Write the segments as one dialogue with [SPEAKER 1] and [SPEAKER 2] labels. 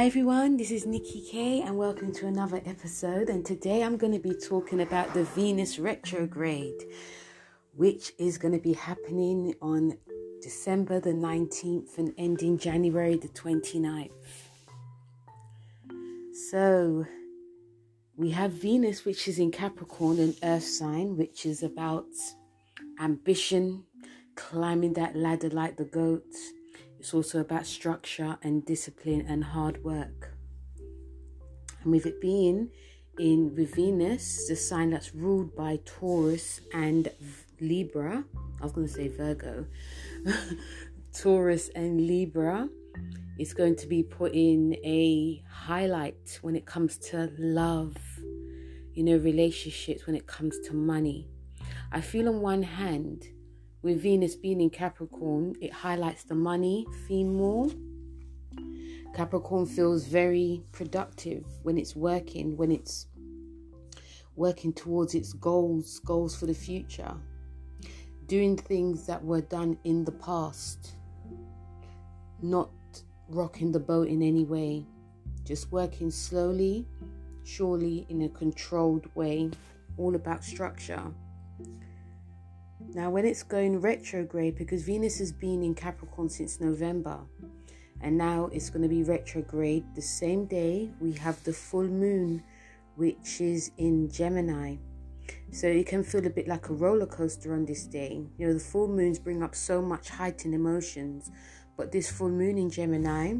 [SPEAKER 1] Hi everyone, this is Nikki K and welcome to another episode. And today I'm going to be talking about the Venus retrograde, which is going to be happening on December the 19th and ending January the 29th. So we have Venus, which is in Capricorn, an earth sign, which is about ambition, climbing that ladder like the goat it's also about structure and discipline and hard work. And with it being in with Venus, the sign that's ruled by Taurus and Libra, I was going to say Virgo, Taurus and Libra, it's going to be putting a highlight when it comes to love, you know, relationships, when it comes to money. I feel on one hand, with Venus being in Capricorn, it highlights the money theme more. Capricorn feels very productive when it's working, when it's working towards its goals, goals for the future, doing things that were done in the past, not rocking the boat in any way, just working slowly, surely in a controlled way, all about structure. Now, when it's going retrograde, because Venus has been in Capricorn since November, and now it's going to be retrograde the same day we have the full moon, which is in Gemini. So it can feel a bit like a roller coaster on this day. You know, the full moons bring up so much heightened emotions, but this full moon in Gemini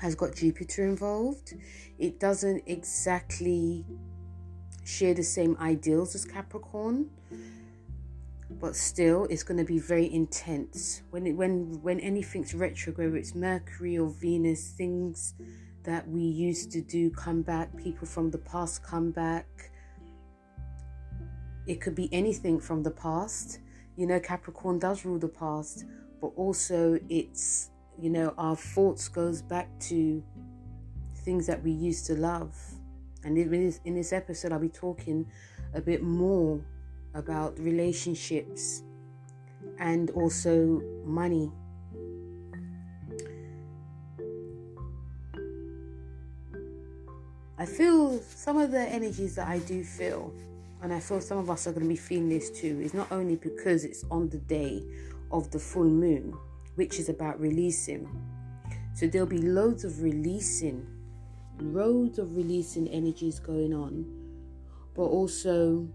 [SPEAKER 1] has got Jupiter involved. It doesn't exactly share the same ideals as Capricorn but still it's going to be very intense. When it, when when anything's retrograde it's mercury or venus things that we used to do come back people from the past come back. It could be anything from the past. You know capricorn does rule the past but also it's you know our thoughts goes back to things that we used to love. And in this, in this episode i'll be talking a bit more about relationships and also money. I feel some of the energies that I do feel, and I feel some of us are going to be feeling this too, is not only because it's on the day of the full moon, which is about releasing. So there'll be loads of releasing, loads of releasing energies going on, but also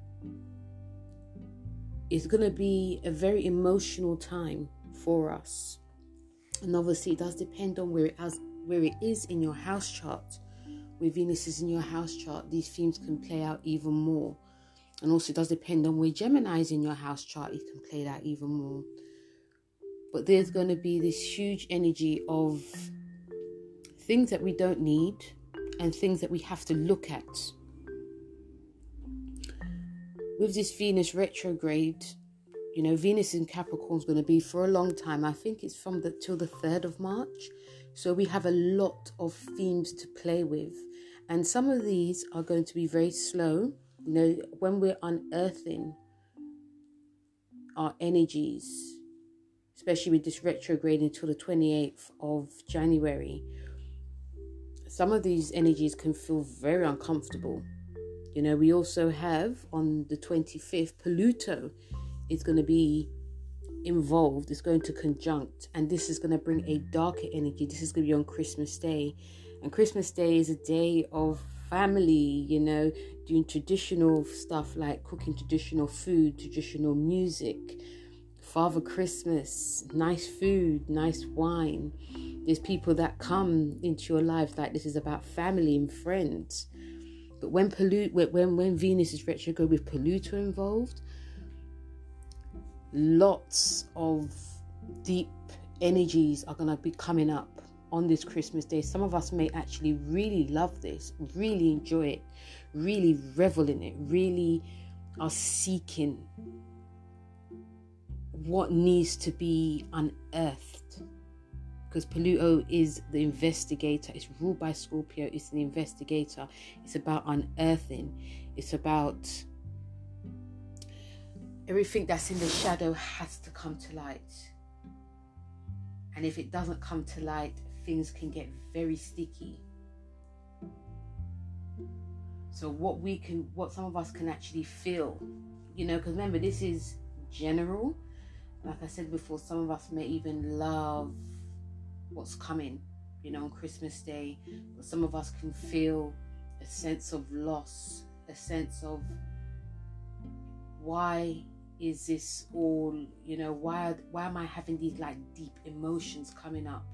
[SPEAKER 1] it's going to be a very emotional time for us. And obviously, it does depend on where it has where it is in your house chart. Where Venus is in your house chart, these themes can play out even more. And also, it does depend on where Gemini is in your house chart, it can play that even more. But there's going to be this huge energy of things that we don't need and things that we have to look at with this Venus retrograde, you know, Venus in Capricorn is going to be for a long time. I think it's from the till the 3rd of March. So we have a lot of themes to play with. And some of these are going to be very slow. You know, when we're unearthing our energies, especially with this retrograde until the 28th of January, some of these energies can feel very uncomfortable you know, we also have on the 25th, Pluto is going to be involved, it's going to conjunct, and this is going to bring a darker energy. This is going to be on Christmas Day. And Christmas Day is a day of family, you know, doing traditional stuff like cooking traditional food, traditional music, Father Christmas, nice food, nice wine. There's people that come into your life like this is about family and friends. But when Pluto when when Venus is retrograde with Pluto involved, lots of deep energies are gonna be coming up on this Christmas day. Some of us may actually really love this, really enjoy it, really revel in it, really are seeking what needs to be unearthed because Pluto is the investigator. It's ruled by Scorpio. It's the investigator. It's about unearthing. It's about everything that's in the shadow has to come to light. And if it doesn't come to light, things can get very sticky. So what we can, what some of us can actually feel, you know, because remember this is general. Like I said before, some of us may even love what's coming, you know, on Christmas Day, but some of us can feel a sense of loss, a sense of why is this all you know why why am i having these like deep emotions coming up?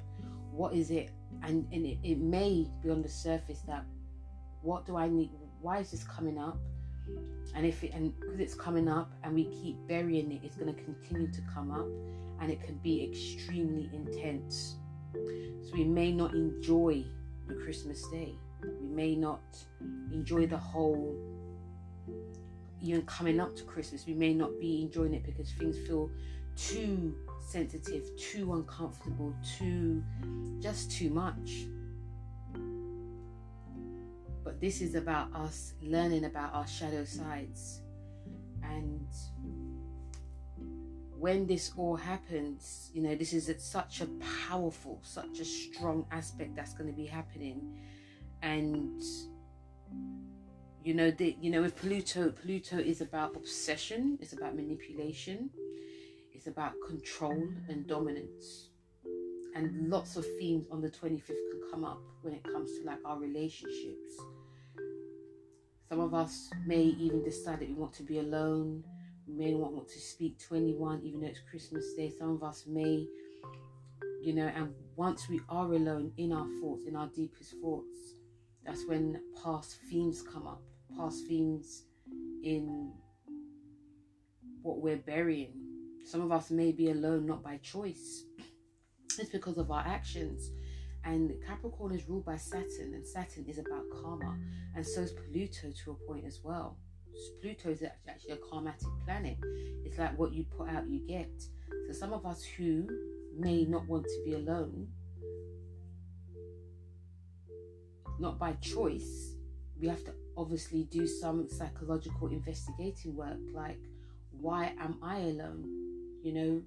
[SPEAKER 1] What is it? And and it, it may be on the surface that what do i need why is this coming up? And if it and because it's coming up and we keep burying it it's going to continue to come up and it can be extremely intense so we may not enjoy the christmas day we may not enjoy the whole even coming up to Christmas, we may not be enjoying it because things feel too sensitive, too uncomfortable, too just too much. But this is about us learning about our shadow sides. And when this all happens, you know, this is such a powerful, such a strong aspect that's going to be happening. And you know the you know with pluto pluto is about obsession it's about manipulation it's about control and dominance and lots of themes on the 25th can come up when it comes to like our relationships some of us may even decide that we want to be alone may not want to speak to anyone even though it's christmas day some of us may you know and once we are alone in our thoughts in our deepest thoughts that's when past themes come up, past themes in what we're burying. Some of us may be alone not by choice, it's because of our actions. And Capricorn is ruled by Saturn, and Saturn is about karma, and so is Pluto to a point as well. Pluto is actually a karmatic planet. It's like what you put out, you get. So, some of us who may not want to be alone not by choice, we have to obviously do some psychological investigating work like, why am I alone? You know,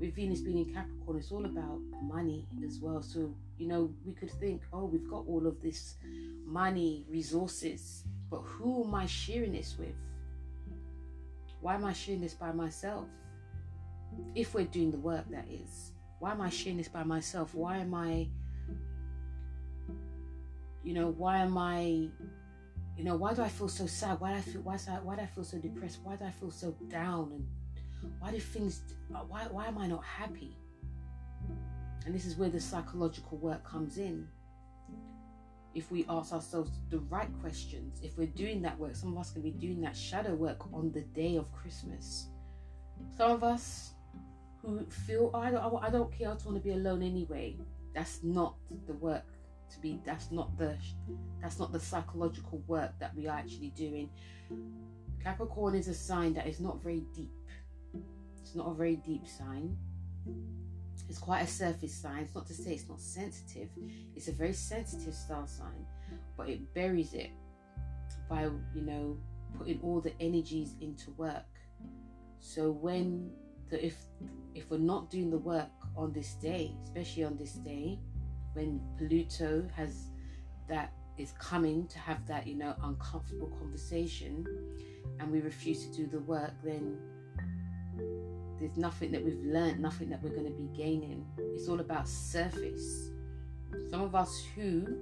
[SPEAKER 1] with Venus being in Capricorn, it's all about money as well. So, you know, we could think, oh, we've got all of this money, resources, but who am I sharing this with? Why am I sharing this by myself? If we're doing the work, that is. Why am I sharing this by myself? Why am I you know, why am I, you know, why do I feel so sad? Why do I feel, why, why do I feel so depressed? Why do I feel so down? And why do things, why, why am I not happy? And this is where the psychological work comes in. If we ask ourselves the right questions, if we're doing that work, some of us can be doing that shadow work on the day of Christmas. Some of us who feel, oh, I, don't, I don't care, I don't want to be alone anyway. That's not the work to be that's not the that's not the psychological work that we are actually doing capricorn is a sign that is not very deep it's not a very deep sign it's quite a surface sign. It's not to say it's not sensitive. It's a very sensitive star sign but it buries it by you know putting all the energies into work. So when the if if we're not doing the work on this day especially on this day when Pluto has that is coming to have that, you know, uncomfortable conversation and we refuse to do the work, then there's nothing that we've learned, nothing that we're going to be gaining. It's all about surface. Some of us who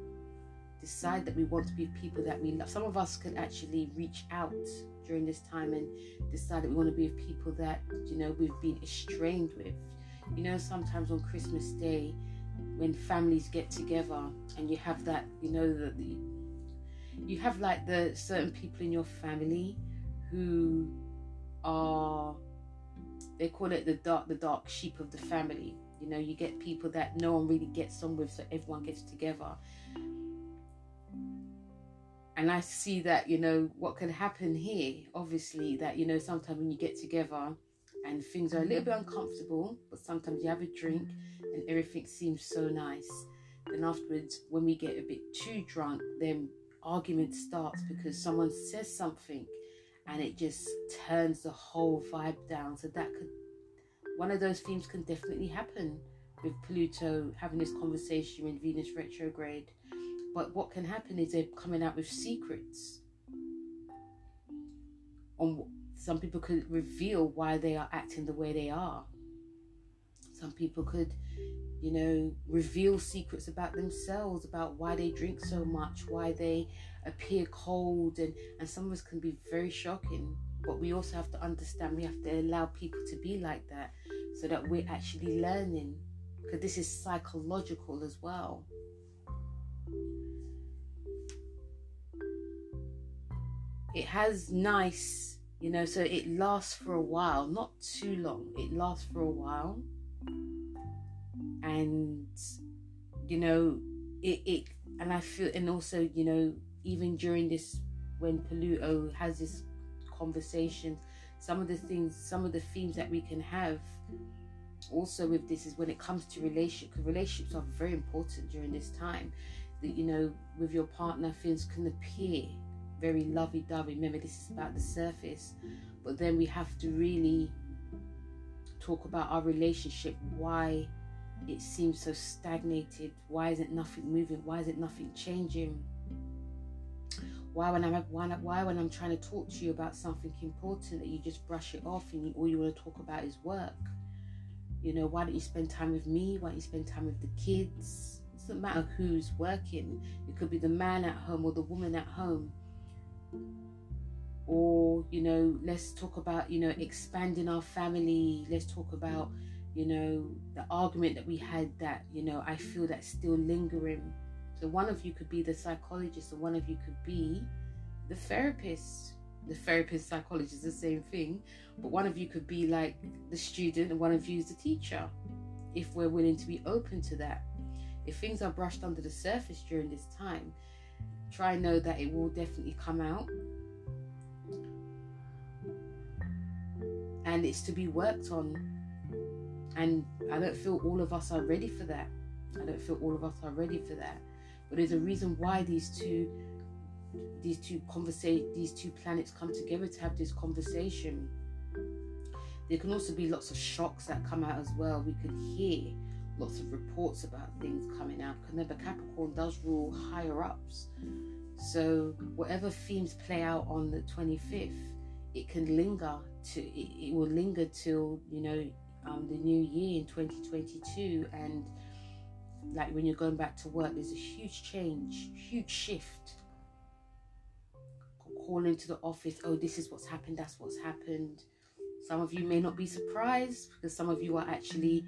[SPEAKER 1] decide that we want to be people that we love, some of us can actually reach out during this time and decide that we want to be with people that, you know, we've been estranged with. You know, sometimes on Christmas Day, when families get together and you have that, you know, that the you have like the certain people in your family who are they call it the dark the dark sheep of the family. You know, you get people that no one really gets on with, so everyone gets together. And I see that, you know, what can happen here, obviously, that, you know, sometimes when you get together and things are a little bit uncomfortable, but sometimes you have a drink and everything seems so nice. Then afterwards, when we get a bit too drunk, then argument starts because someone says something and it just turns the whole vibe down. So that could one of those themes can definitely happen with Pluto having this conversation in Venus retrograde. but what can happen is they're coming out with secrets on some people could reveal why they are acting the way they are some people could you know reveal secrets about themselves about why they drink so much why they appear cold and and some of us can be very shocking. But we also have to understand we have to allow people to be like that so that we're actually learning because this is psychological as well. It has nice you know so it lasts for a while not too long it lasts for a while and you know it, it and i feel and also you know even during this when Pluto has this conversation some of the things some of the themes that we can have also with this is when it comes to relationship relationships are very important during this time. That you know with your partner things can appear very lovey-dovey. Remember this is about the surface. But then we have to really talk about our relationship why it seems so stagnated why isn't nothing moving why isn't nothing changing why when I'm why, why when I'm trying to talk to you about something important that you just brush it off and you, all you want to talk about is work? You know, why don't you spend time with me? Why don't you spend time with the kids? It doesn't matter who's working. It could be the man at home or the woman at home. Or, you know, let's talk about, you know, expanding our family. Let's talk about, you know, the argument that we had that, you know, I feel that's still lingering so one of you could be the psychologist, and one of you could be the therapist. The therapist, psychologist is the same thing, but one of you could be like the student, and one of you is the teacher. If we're willing to be open to that, if things are brushed under the surface during this time, try and know that it will definitely come out. And it's to be worked on. And I don't feel all of us are ready for that. I don't feel all of us are ready for that. But there's a reason why these two these two conversate these two planets come together to have this conversation. There can also be lots of shocks that come out as well. We could hear lots of reports about things coming out. Remember, Capricorn does rule higher ups. So whatever themes play out on the 25th, it can linger to it, it will linger till you know um, the new year in 2022 and like when you're going back to work, there's a huge change, huge shift. Calling to the office, oh, this is what's happened, that's what's happened. Some of you may not be surprised because some of you are actually,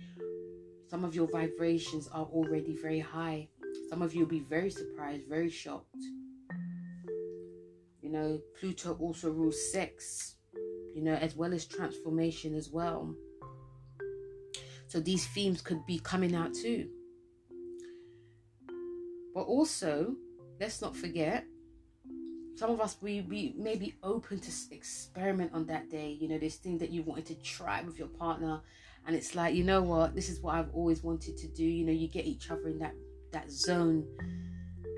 [SPEAKER 1] some of your vibrations are already very high. Some of you will be very surprised, very shocked. You know, Pluto also rules sex, you know, as well as transformation as well. So these themes could be coming out too. But also, let's not forget, some of us we, we may be open to experiment on that day. You know, this thing that you wanted to try with your partner, and it's like, you know what, this is what I've always wanted to do. You know, you get each other in that that zone,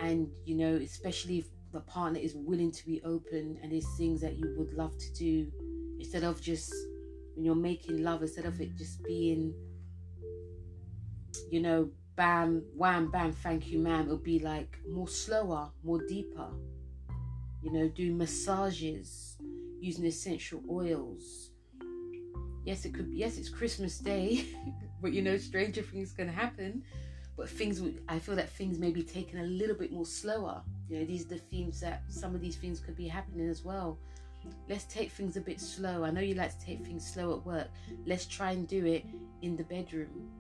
[SPEAKER 1] and you know, especially if the partner is willing to be open and there's things that you would love to do, instead of just when you're making love, instead of it just being, you know, bam, wham, bam, thank you, ma'am. It'll be like more slower, more deeper. You know, do massages using essential oils. Yes, it could. Yes, it's Christmas Day, but you know, stranger things can happen. But things, I feel that things may be taken a little bit more slower. You know, these are the themes that some of these things could be happening as well. Let's take things a bit slow. I know you like to take things slow at work. Let's try and do it in the bedroom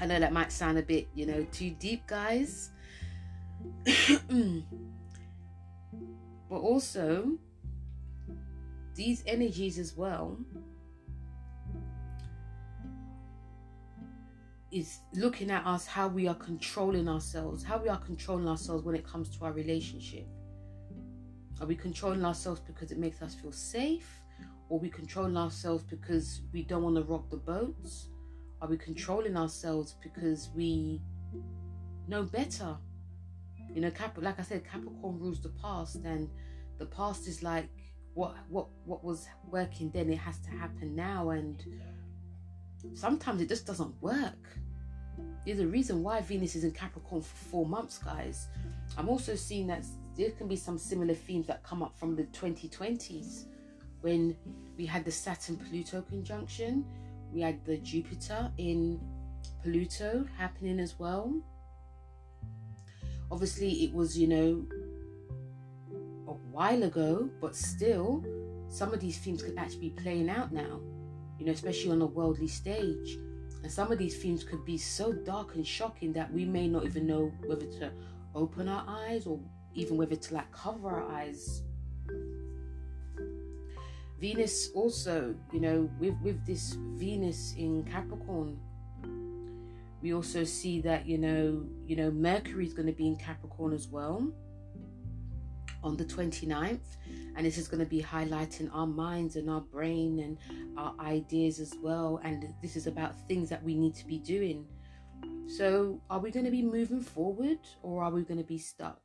[SPEAKER 1] I know that might sound a bit, you know, too deep, guys. but also, these energies as well is looking at us how we are controlling ourselves, how we are controlling ourselves when it comes to our relationship. Are we controlling ourselves because it makes us feel safe? Or we controlling ourselves because we don't want to rock the boats? Are we controlling ourselves because we know better? You know, Cap- like I said, Capricorn rules the past, and the past is like what what what was working then. It has to happen now, and sometimes it just doesn't work. there's a reason why Venus is in Capricorn for four months, guys. I'm also seeing that there can be some similar themes that come up from the 2020s when we had the Saturn Pluto conjunction, we had the Jupiter in Pluto happening as well. Obviously, it was, you know, a while ago, but still, some of these themes could actually be playing out now, you know, especially on a worldly stage. And some of these themes could be so dark and shocking that we may not even know whether to open our eyes or even whether to like cover our eyes. Venus also, you know, with with this Venus in Capricorn, we also see that you know, you know, Mercury is going to be in Capricorn as well on the 29th and this is going to be highlighting our minds and our brain and our ideas as well and this is about things that we need to be doing. So are we going to be moving forward or are we going to be stuck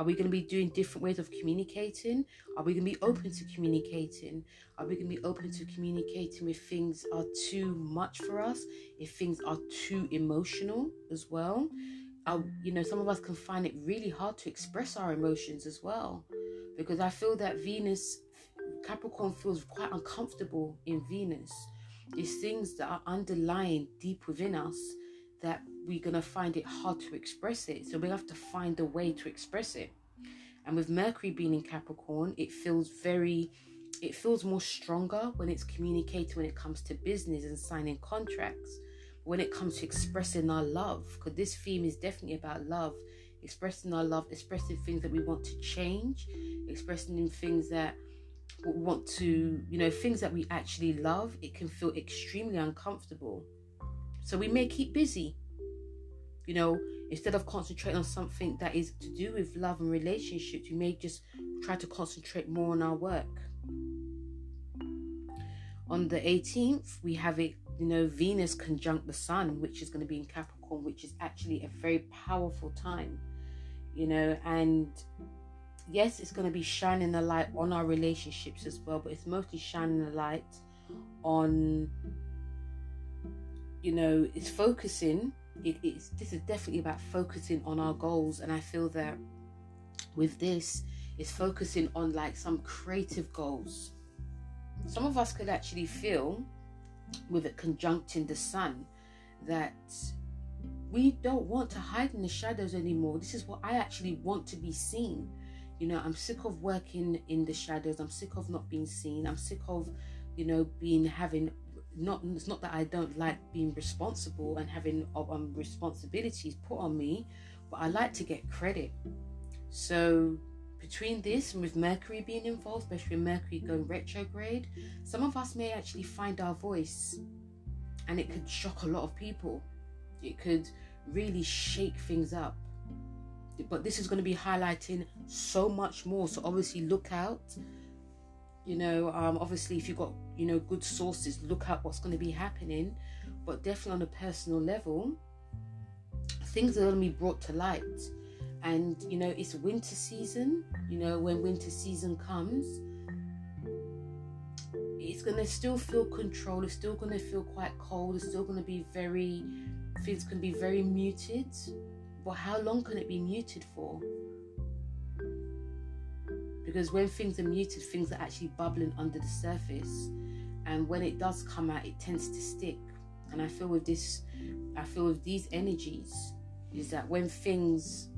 [SPEAKER 1] are we going to be doing different ways of communicating? Are we going to be open to communicating? Are we going to be open to communicating if things are too much for us? If things are too emotional as well? Uh, you know, some of us can find it really hard to express our emotions as well. Because I feel that Venus, Capricorn feels quite uncomfortable in Venus. There's things that are underlying deep within us that we're going to find it hard to express it. So we'll have to find a way to express it. And with Mercury being in Capricorn, it feels very, it feels more stronger when it's communicated when it comes to business and signing contracts when it comes to expressing our love, because this theme is definitely about love, expressing our love, expressing things that we want to change, expressing things that we want to, you know, things that we actually love, it can feel extremely uncomfortable. So we may keep busy, you know, instead of concentrating on something that is to do with love and relationships, we may just try to concentrate more on our work. On the 18th, we have it you know, Venus conjunct the Sun, which is going to be in Capricorn, which is actually a very powerful time, you know, and yes, it's going to be shining the light on our relationships as well, but it's mostly shining the light on, you know, it's focusing. It, it's this is definitely about focusing on our goals, and I feel that with this, it's focusing on like some creative goals. Some of us could actually feel with it conjuncting the sun that we don't want to hide in the shadows anymore. This is what I actually want to be seen. You know, I'm sick of working in the shadows. I'm sick of not being seen. I'm sick of, you know, being having not it's not that I don't like being responsible and having um, responsibilities put on me, but I like to get credit. So between this and with Mercury being involved, especially Mercury going retrograde, some of us may actually find our voice and it could shock a lot of people. It could really shake things up. But this is going to be highlighting so much more. So obviously look out. You know, um, obviously if you've got, you know, good sources, look out what's going to be happening. But definitely on a personal level, things are going to be brought to light. And you know it's winter season. You know when winter season comes it's gonna still feel controlled. It's still gonna feel quite cold. It's still gonna be very things can be very muted. But how long can it be muted for? Because when things are muted things are actually bubbling under the surface and when it does come out it tends to stick and i feel with this i feel with these energies is that when things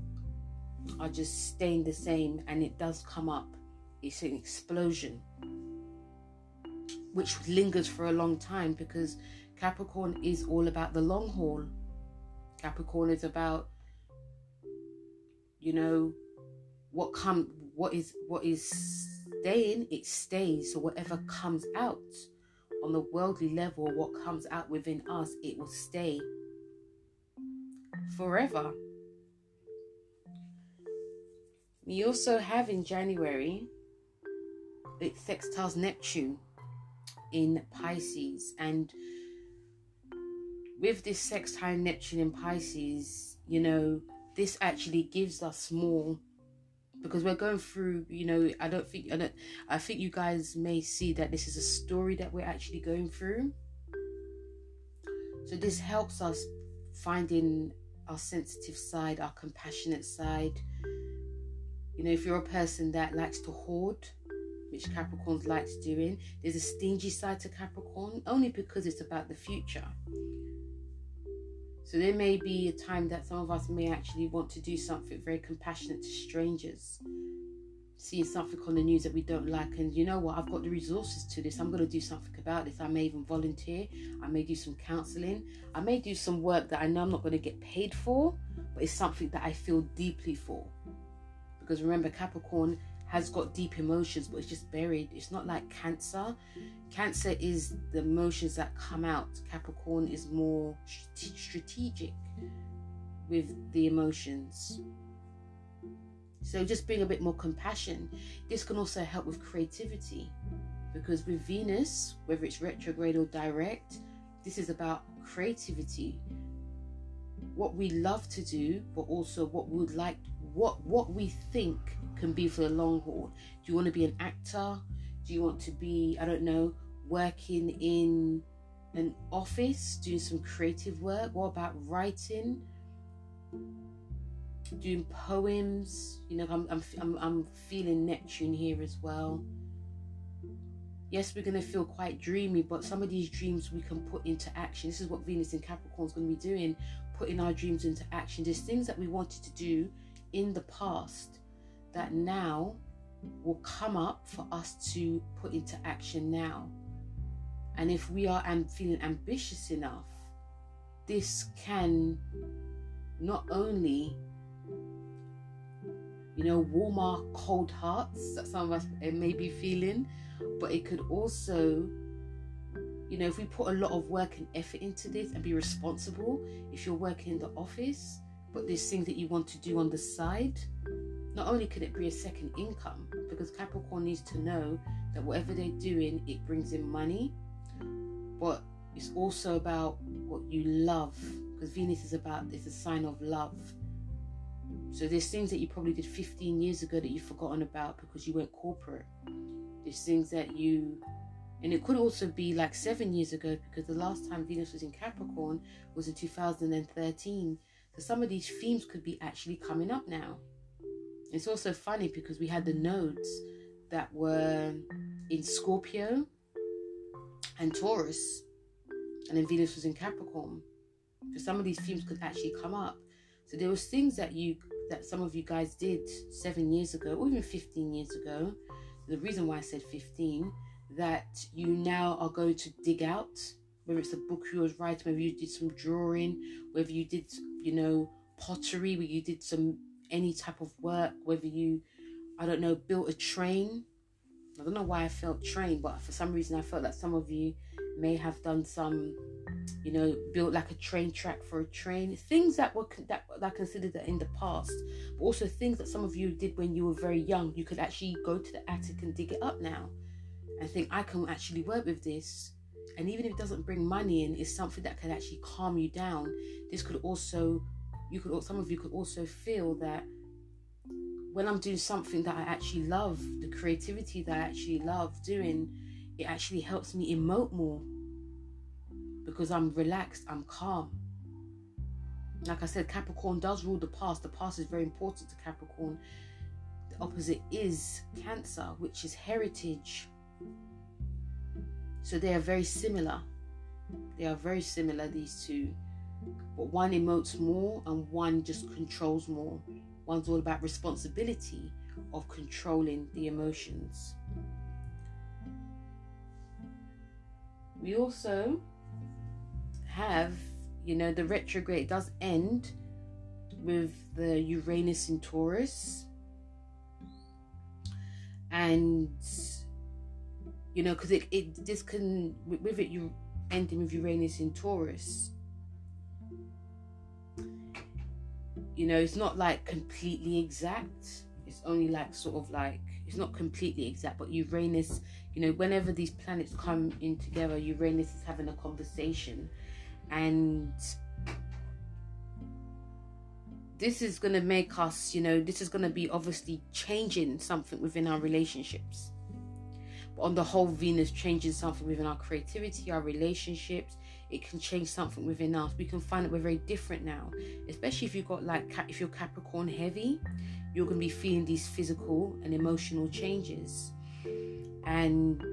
[SPEAKER 1] are just staying the same and it does come up, it's an explosion which lingers for a long time because Capricorn is all about the long haul. Capricorn is about you know what come what is what is staying it stays so whatever comes out on the worldly level what comes out within us it will stay forever. We also have in January it sextiles Neptune in Pisces, and with this sextile Neptune in Pisces, you know, this actually gives us more because we're going through you know i don't think i don't i think you guys may see that this is a story that we're actually going through So this helps us finding our sensitive side, our compassionate side. You know, if you're a person that likes to hoard, which Capricorns likes doing, there's a stingy side to Capricorn, only because it's about the future. So there may be a time that some of us may actually want to do something very compassionate to strangers. Seeing something on the news that we don't like and you know what i've got the resources to this. I'm going to do something about this. I may even volunteer. I may do some counseling. I may do some work that i know i'm not going to get paid for but it's something that i feel deeply for. Because remember capricorn has got deep emotions but it's just buried it's not like cancer cancer is the emotions that come out capricorn is more strategic with the emotions so just bring a bit more compassion. This can also help with creativity because with Venus, whether it's retrograde or direct, this is about creativity. What we love to do, but also what we would like, what what we think can be for the long haul. Do you want to be an actor? Do you want to be, I don't know, working in an office, doing some creative work? What about writing? doing poems. You know, I'm, I'm, I'm, I'm feeling Neptune here as well. Yes, we're going to feel quite dreamy, but some of these dreams we can put into action. This is what Venus in Capricorn is going to be doing, putting our dreams into action. There's things that we wanted to do in the past that now will come up for us to put into action now. And if we are am- feeling ambitious enough, this can not only you know, warm our cold hearts that some of us eh, may be feeling, but it could also, you know, if we put a lot of work and effort into this and be responsible, if you're working in the office, but there's things that you want to do on the side, not only can it be a second income, because Capricorn needs to know that whatever they're doing, it brings in money, but it's also about what you love, because Venus is about, it's a sign of love so there's things that you probably did 15 years ago that you've forgotten about because you went corporate. There's things that you, and it could also be like seven years ago because the last time Venus was in Capricorn was in 2013. So some of these themes could be actually coming up now. It's also funny because we had the nodes that were in Scorpio and Taurus, and then Venus was in Capricorn. So some of these themes could actually come up. So there was things that you that some of you guys did seven years ago, or even 15 years ago. The reason why I said 15, that you now are going to dig out, whether it's a book you was writing, whether you did some drawing, whether you did, you know, pottery, where you did some any type of work, whether you, I don't know, built a train. I don't know why I felt train, but for some reason I felt that some of you may have done some you know, built like a train track for a train, things that were that, that considered that in the past, but also things that some of you did when you were very young. You could actually go to the attic and dig it up now, and think I can actually work with this. And even if it doesn't bring money in, it's something that can actually calm you down. This could also, you could, some of you could also feel that when I'm doing something that I actually love, the creativity that I actually love doing, it actually helps me emote more because I'm relaxed, I'm calm. Like I said, Capricorn does rule the past. The past is very important to Capricorn. The opposite is Cancer, which is heritage. So they are very similar. They are very similar, these two. But one emotes more and one just controls more. One's all about responsibility of controlling the emotions. We also have, you know, the retrograde does end with the Uranus in Taurus. And, you know, because it, it this can, with it, you ending with Uranus in Taurus. You know, it's not like completely exact. It's only like sort of like, it's not completely exact, but Uranus, you know, whenever these planets come in together, Uranus is having a conversation and this is going to make us, you know, this is going to be obviously changing something within our relationships. On the whole, Venus changing something within our creativity, our relationships. It can change something within us. We can find that we're very different now, especially if you've got like if you're Capricorn heavy, you're going to be feeling these physical and emotional changes, and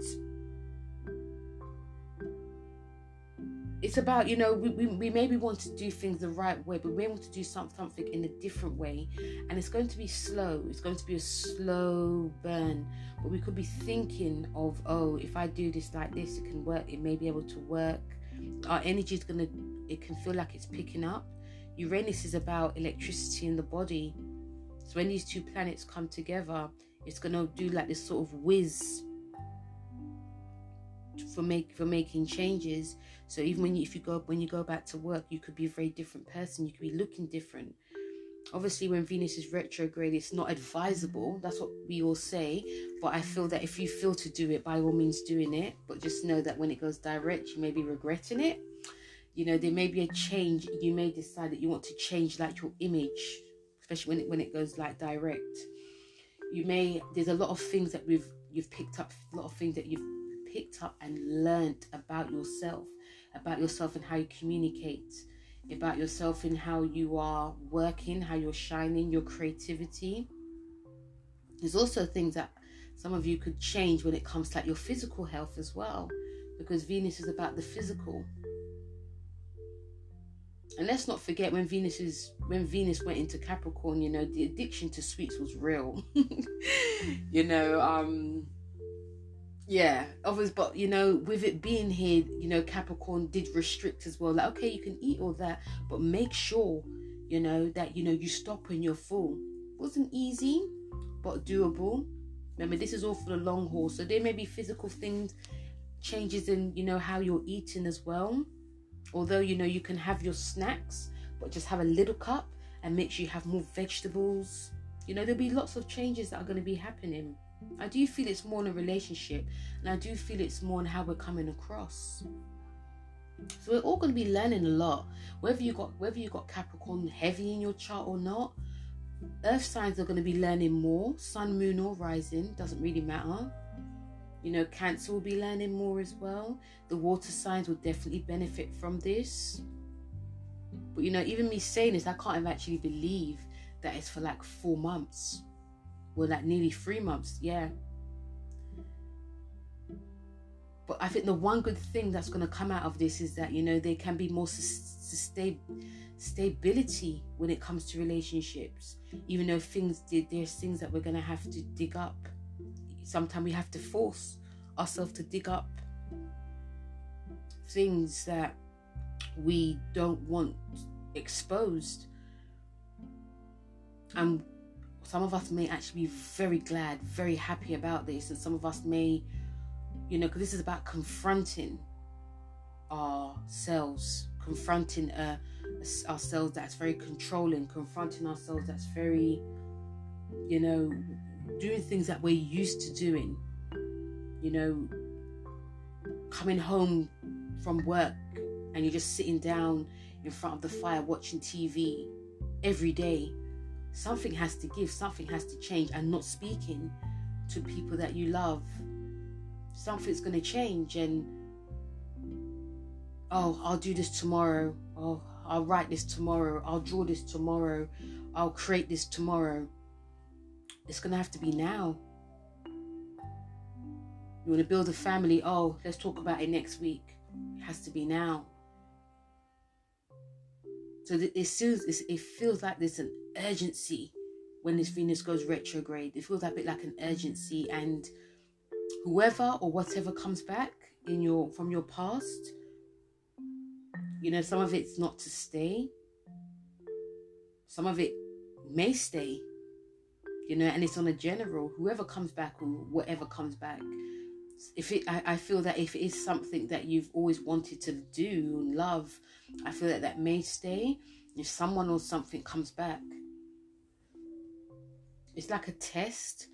[SPEAKER 1] it's about you know we, we, we, maybe want to do things the right way but we want to do some, something in a different way. And it's going to be slow. It's going to be a slow burn. But we could be thinking of oh if i do this like this it can work. It may be able to work. Our energy is going to it can feel like it's picking up. Uranus is about electricity in the body. So when these two planets come together it's going to do like this sort of whiz for make for making changes so even when you, if you go when you go back to work, you could be a very different person. You could be looking different. Obviously, when Venus is retrograde, it's not advisable. That's what we all say. But I feel that if you feel to do it, by all means, doing it. But just know that when it goes direct, you may be regretting it. You know, there may be a change. You may decide that you want to change like your image, especially when it when it goes like direct. You may there's a lot of things that we've you've picked up, a lot of things that you've picked up and learned about yourself about yourself and how you communicate, about yourself and how you are working, how you're shining, your creativity. There's also things that some of you could change when it comes to like your physical health as well, because Venus is about the physical. And let's not forget when Venus is when Venus went into Capricorn, you know, the addiction to sweets was real. you know, um yeah, obviously, but you know, with it being here, you know, Capricorn did restrict as well. Like, okay, you can eat all that, but make sure, you know, that you know you stop when you're full. wasn't easy, but doable. Remember, this is all for the long haul, so there may be physical things, changes in you know how you're eating as well. Although you know you can have your snacks, but just have a little cup and make sure you have more vegetables. You know, there'll be lots of changes that are going to be happening. I do feel it's more in a relationship, and I do feel it's more in how we're coming across. So we're all going to be learning a lot, whether you got whether you got Capricorn heavy in your chart or not. Earth signs are going to be learning more. Sun, Moon, or Rising doesn't really matter. You know, Cancer will be learning more as well. The water signs will definitely benefit from this. But you know, even me saying this, I can't actually believe that it's for like four months well, like nearly three months, yeah. But I think the one good thing that's going to come out of this is that you know there can be more sustain stability when it comes to relationships. Even though things there's things that we're going to have to dig up. Sometimes we have to force ourselves to dig up things that we don't want exposed. And some of us may actually be very glad, very happy about this, and some of us may, you know, because this is about confronting ourselves, confronting uh, ourselves that's very controlling, confronting ourselves that's very, you know, doing things that we're used to doing, you know, coming home from work and you're just sitting down in front of the fire watching TV every day something has to give, something has to change, and not speaking to people that you love. Something's going to change, and oh, I'll do this tomorrow. Oh, I'll write this tomorrow. I'll draw this tomorrow. I'll create this tomorrow. It's going to have to be now. You want to build a family? Oh, let's talk about it next week. It has to be now. So it feels, it feels like there's an urgency when this Venus goes retrograde. It feels a bit like an urgency, and whoever or whatever comes back in your from your past, you know, some of it's not to stay. Some of it may stay, you know, and it's on a general. Whoever comes back or whatever comes back, if it, I, I feel that if it is something that you've always wanted to do and love, I feel that that may stay. If someone or something comes back, it's like a test,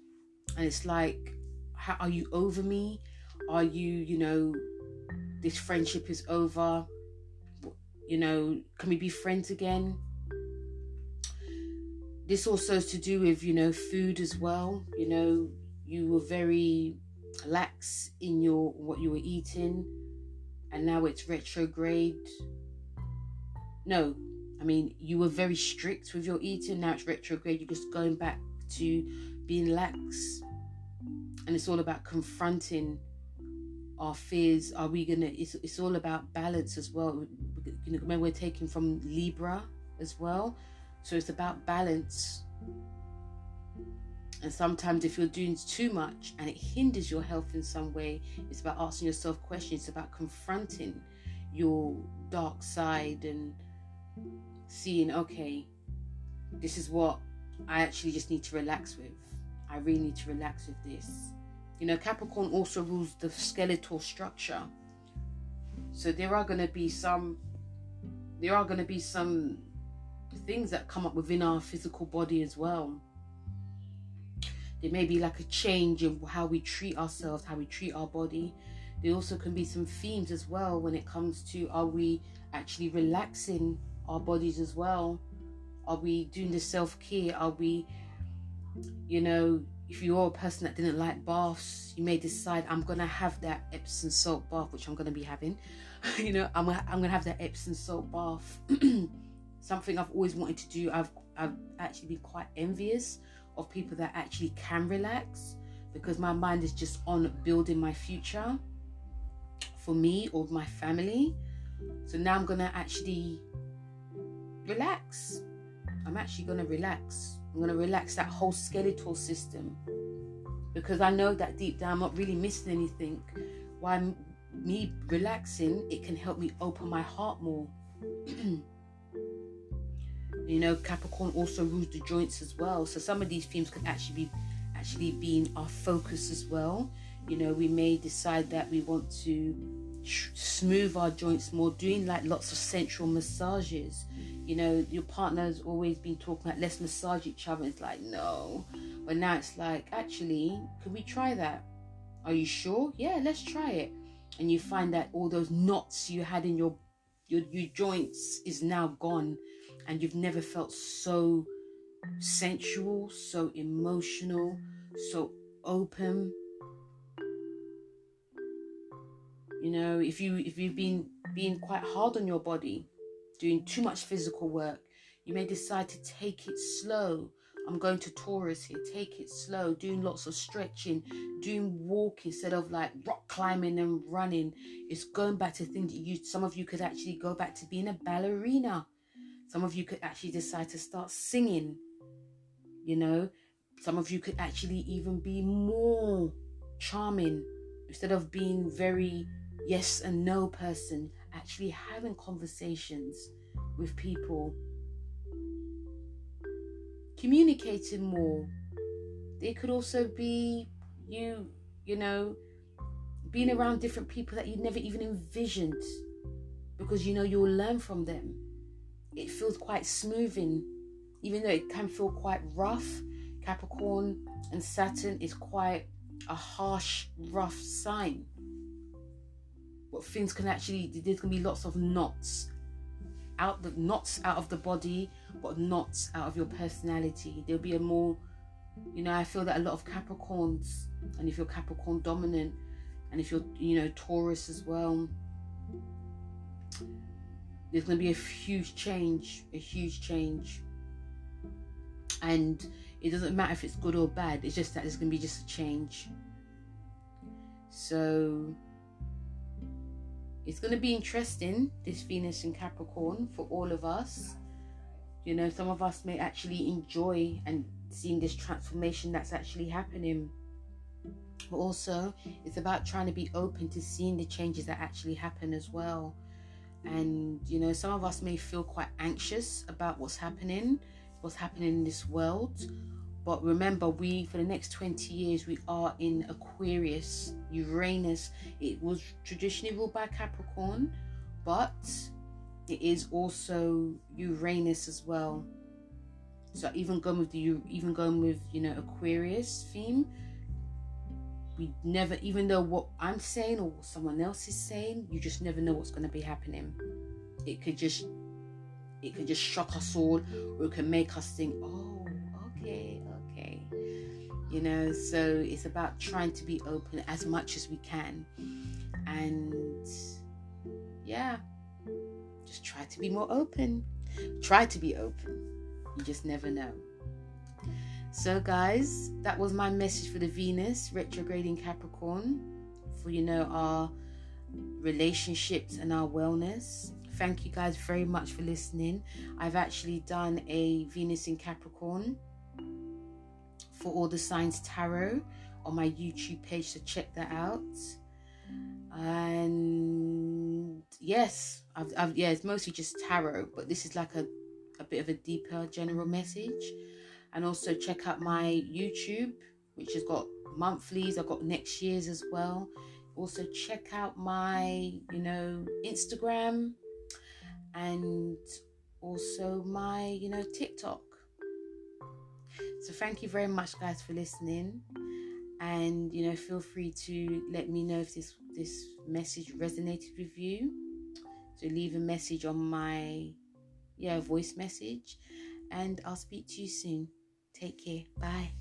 [SPEAKER 1] and it's like, how are you over me? Are you, you know, this friendship is over? You know, can we be friends again? This also has to do with, you know, food as well. You know, you were very lax in your what you were eating and now it's retrograde. No i mean you were very strict with your eating now it's retrograde you're just going back to being lax. And it's all about confronting our fears. Are we gonna it's, it's all about balance as well. You know when we're taking from libra as well so it's about balance and sometimes if you're doing too much and it hinders your health in some way it's about asking yourself questions it's about confronting your dark side and seeing okay this is what i actually just need to relax with i really need to relax with this you know, Capricorn also rules the skeletal structure. So there are going to be some there are going to be some things that come up within our physical body as well. There may be like a change in how we treat ourselves, how we treat our body. There also can be some themes as well when it comes to are we actually relaxing our bodies as well? Are we doing the self care? Are we, you know, if you're a person that didn't like baths, you may decide I'm gonna have that Epsom salt bath, which I'm gonna be having. you know, I'm gonna, I'm gonna have that Epsom salt bath. Something I've always wanted to do. I've I've actually been quite envious of people that actually can relax because my mind is just on building my future for me or my family. So now I'm gonna actually relax. I'm actually gonna relax I'm going to relax that whole skeletal system because I know that deep down I'm not really missing anything. Why me relaxing, it can help me open my heart more. you know, Capricorn also rules the joints as well. So some of these themes could actually be actually be in our focus as well. You know, we may decide that we want to smooth our joints more, doing like lots of central massages you know, your partner's always been talking like, let's massage each other. It's like, no. But now it's like, actually, could we try that? Are you sure? Yeah, let's try it. And you find that all those knots you had in your your, your joints is now gone and you've never felt so sensual, so emotional, so open. You know, if you if you've been being quite hard on your body, doing too much physical work. You may decide to take it slow. I'm going to Taurus here. Take it slow, doing lots of stretching, doing walk instead of like rock climbing and running. It's going back to things that you. Some of you could actually go back to being a ballerina. Some of you could actually decide to start singing. You know, some of you could actually even be more charming instead of being very yes and no person actually having conversations with people, communicating more. It could also be you, you know, being around different people that you never even envisioned because you know you'll learn from them. It feels quite smoothing, even though it can feel quite rough. Capricorn and Saturn is quite a harsh, rough sign but things can actually there's gonna be lots of knots out the knots out of the body but knots out of your personality there'll be a more you know i feel that a lot of capricorns and if you're capricorn dominant and if you're you know taurus as well there's going to be a huge change a huge change and it doesn't matter if it's good or bad it's just that there's going to be just a change so it's going to be interesting this Venus in Capricorn for all of us. You know, some of us may actually enjoy and seeing this transformation that's actually happening. But also, it's about trying to be open to seeing the changes that actually happen as well. Mm. And you know, some of us may feel quite anxious about what's happening, what's happening in this world. But remember, we for the next 20 years we are in Aquarius, Uranus. It was traditionally ruled by Capricorn, but it is also Uranus as well. So even going with the even going with you know Aquarius theme, we never even though what I'm saying or what someone else is saying, you just never know what's going to be happening. It could just it could just shock us all, or it can make us think, oh, okay, okay, you know. So it's about trying to be open as much as we can, and yeah, just try to be more open. Try to be open. You just never know. So, guys, that was my message for the Venus retrograde in Capricorn for you know our relationships and our wellness. Thank you guys very much for listening. I've actually done a Venus in Capricorn for all the signs tarot on my YouTube page, so check that out. And yes, I've, I've yeah, it's mostly just tarot, but this is like a, a bit of a deeper general message. And also check out my YouTube, which has got monthlies. I've got next year's as well. Also check out my, you know, Instagram and also my, you know, TikTok. So thank you very much guys for listening and you know feel free to let me know if this this message resonated with you. So leave a message on my yeah, voice message and I'll speak to you soon. Take care. Bye.